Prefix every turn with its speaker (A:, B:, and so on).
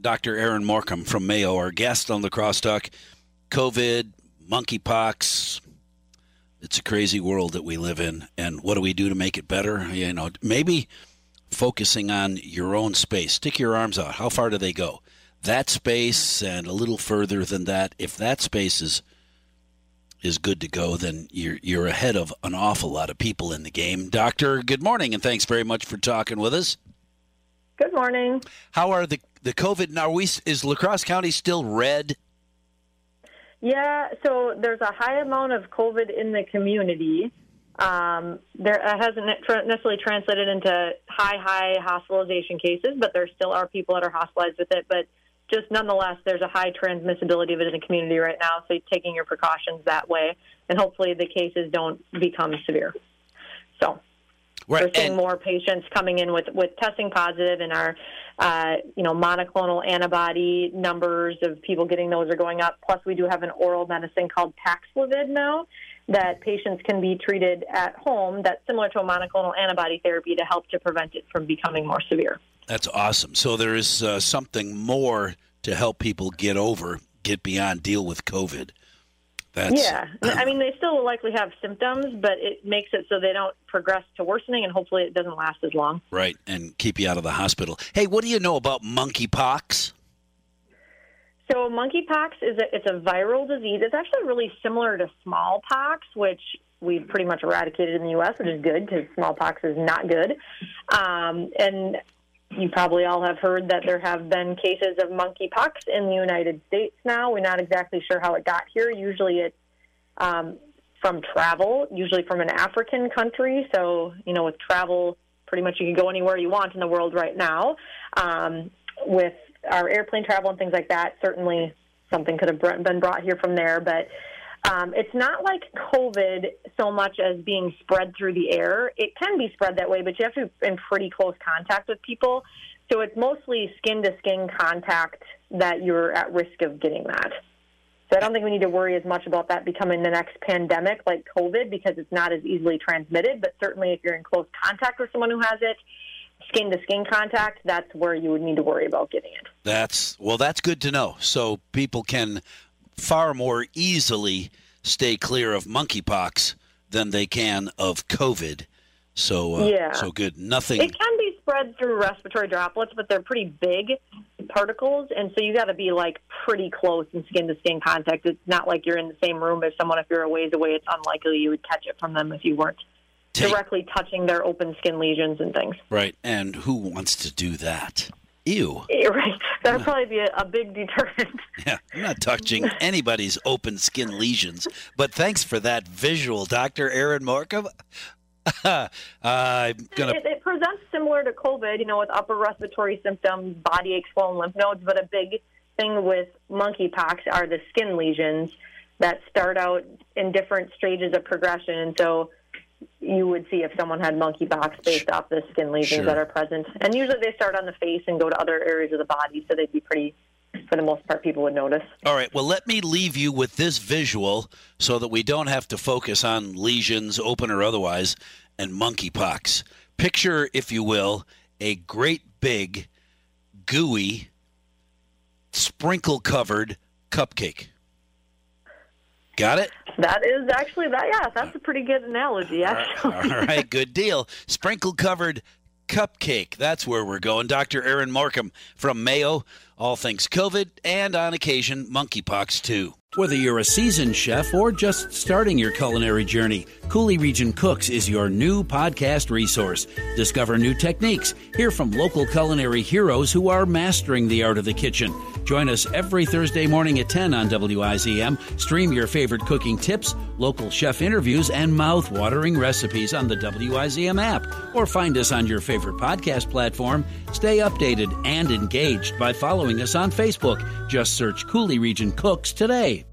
A: Dr. Erin Morcomb from Mayo, our guest on the Crosstalk. COVID, monkeypox. It's a crazy world that we live in, and what do we do to make it better? You know, maybe focusing on your own space. Stick your arms out. How far do they go? That space and a little further than that. If that space is is good to go, then you're you're ahead of an awful lot of people in the game. Doctor, good morning, and thanks very much for talking with us.
B: Good morning.
A: How are the the COVID? Now, we is La Crosse County still red?
B: Yeah, so there's a high amount of COVID in the community. Um, there hasn't necessarily translated into high, high hospitalization cases, but there still are people that are hospitalized with it. But just nonetheless, there's a high transmissibility of it in the community right now. So taking your precautions that way, and hopefully the cases don't become severe. So right. we're seeing and- more patients coming in with with testing positive, and our uh, you know monoclonal antibody numbers of people getting those are going up. Plus, we do have an oral medicine called Paxlovid now that patients can be treated at home that's similar to a monoclonal antibody therapy to help to prevent it from becoming more severe.
A: That's awesome. So there is uh, something more to help people get over, get beyond, deal with COVID.
B: That's, yeah, I mean they still will likely have symptoms, but it makes it so they don't progress to worsening, and hopefully it doesn't last as long.
A: Right, and keep you out of the hospital. Hey, what do you know about monkeypox?
B: So monkeypox is a, it's a viral disease. It's actually really similar to smallpox, which we've pretty much eradicated in the U.S., which is good because smallpox is not good. Um, and you probably all have heard that there have been cases of monkeypox in the United States now. We're not exactly sure how it got here. Usually it's um, from travel, usually from an African country. So, you know, with travel, pretty much you can go anywhere you want in the world right now. Um, with our airplane travel and things like that, certainly something could have been brought here from there. But um, it's not like COVID so much as being spread through the air. It can be spread that way, but you have to be in pretty close contact with people. So it's mostly skin to skin contact that you're at risk of getting that. So I don't think we need to worry as much about that becoming the next pandemic like COVID because it's not as easily transmitted. But certainly, if you're in close contact with someone who has it, skin to skin contact, that's where you would need to worry about getting it.
A: That's well, that's good to know. So people can far more easily stay clear of monkeypox than they can of COVID. So uh, yeah, so good. Nothing.
B: It can be spread through respiratory droplets, but they're pretty big particles, and so you got to be like pretty close in skin to skin contact. It's not like you're in the same room as someone. If you're a ways away, it's unlikely you would catch it from them if you weren't Take, directly touching their open skin lesions and things.
A: Right, and who wants to do that? Ew.
B: Right. That'd probably be a, a, big deterrent.
A: Yeah, I'm not touching anybody's open skin lesions. But thanks for that visual, Dr. Erin uh, I'm gonna...
B: It, it, presents similar to COVID, you know, with upper respiratory symptoms, body aches, swollen lymph nodes. But a big thing with monkeypox are the skin lesions that start out in different stages of progression. And so you would see if someone had monkeypox based off the skin lesions sure. that are present. And usually they start on the face and go to other areas of the body, so they'd be pretty for the most part, people would notice.
A: All right. Well, let me leave you with this visual so that we don't have to focus on lesions, open or otherwise, and monkeypox. Picture, if you will, a great big, gooey, sprinkle covered cupcake. Got it?
B: That is actually that. Yeah, that's a pretty good analogy. Actually.
A: All right, good deal. Sprinkle covered cupcake. That's where we're going. Dr. Erin Morcomb from Mayo. All things COVID and on occasion monkeypox too. Whether you're a seasoned chef or just starting your culinary journey, Coulee Region Cooks is your new podcast resource. Discover new techniques, hear from local culinary heroes who are mastering the art of the kitchen. Join us every Thursday morning at 10 on WIZM. Stream your favorite cooking tips, local chef interviews, and mouth-watering recipes on the WIZM app, or find us on your favorite podcast platform. Stay updated and engaged by following us on Facebook. Just search Coulee Region Cooks today.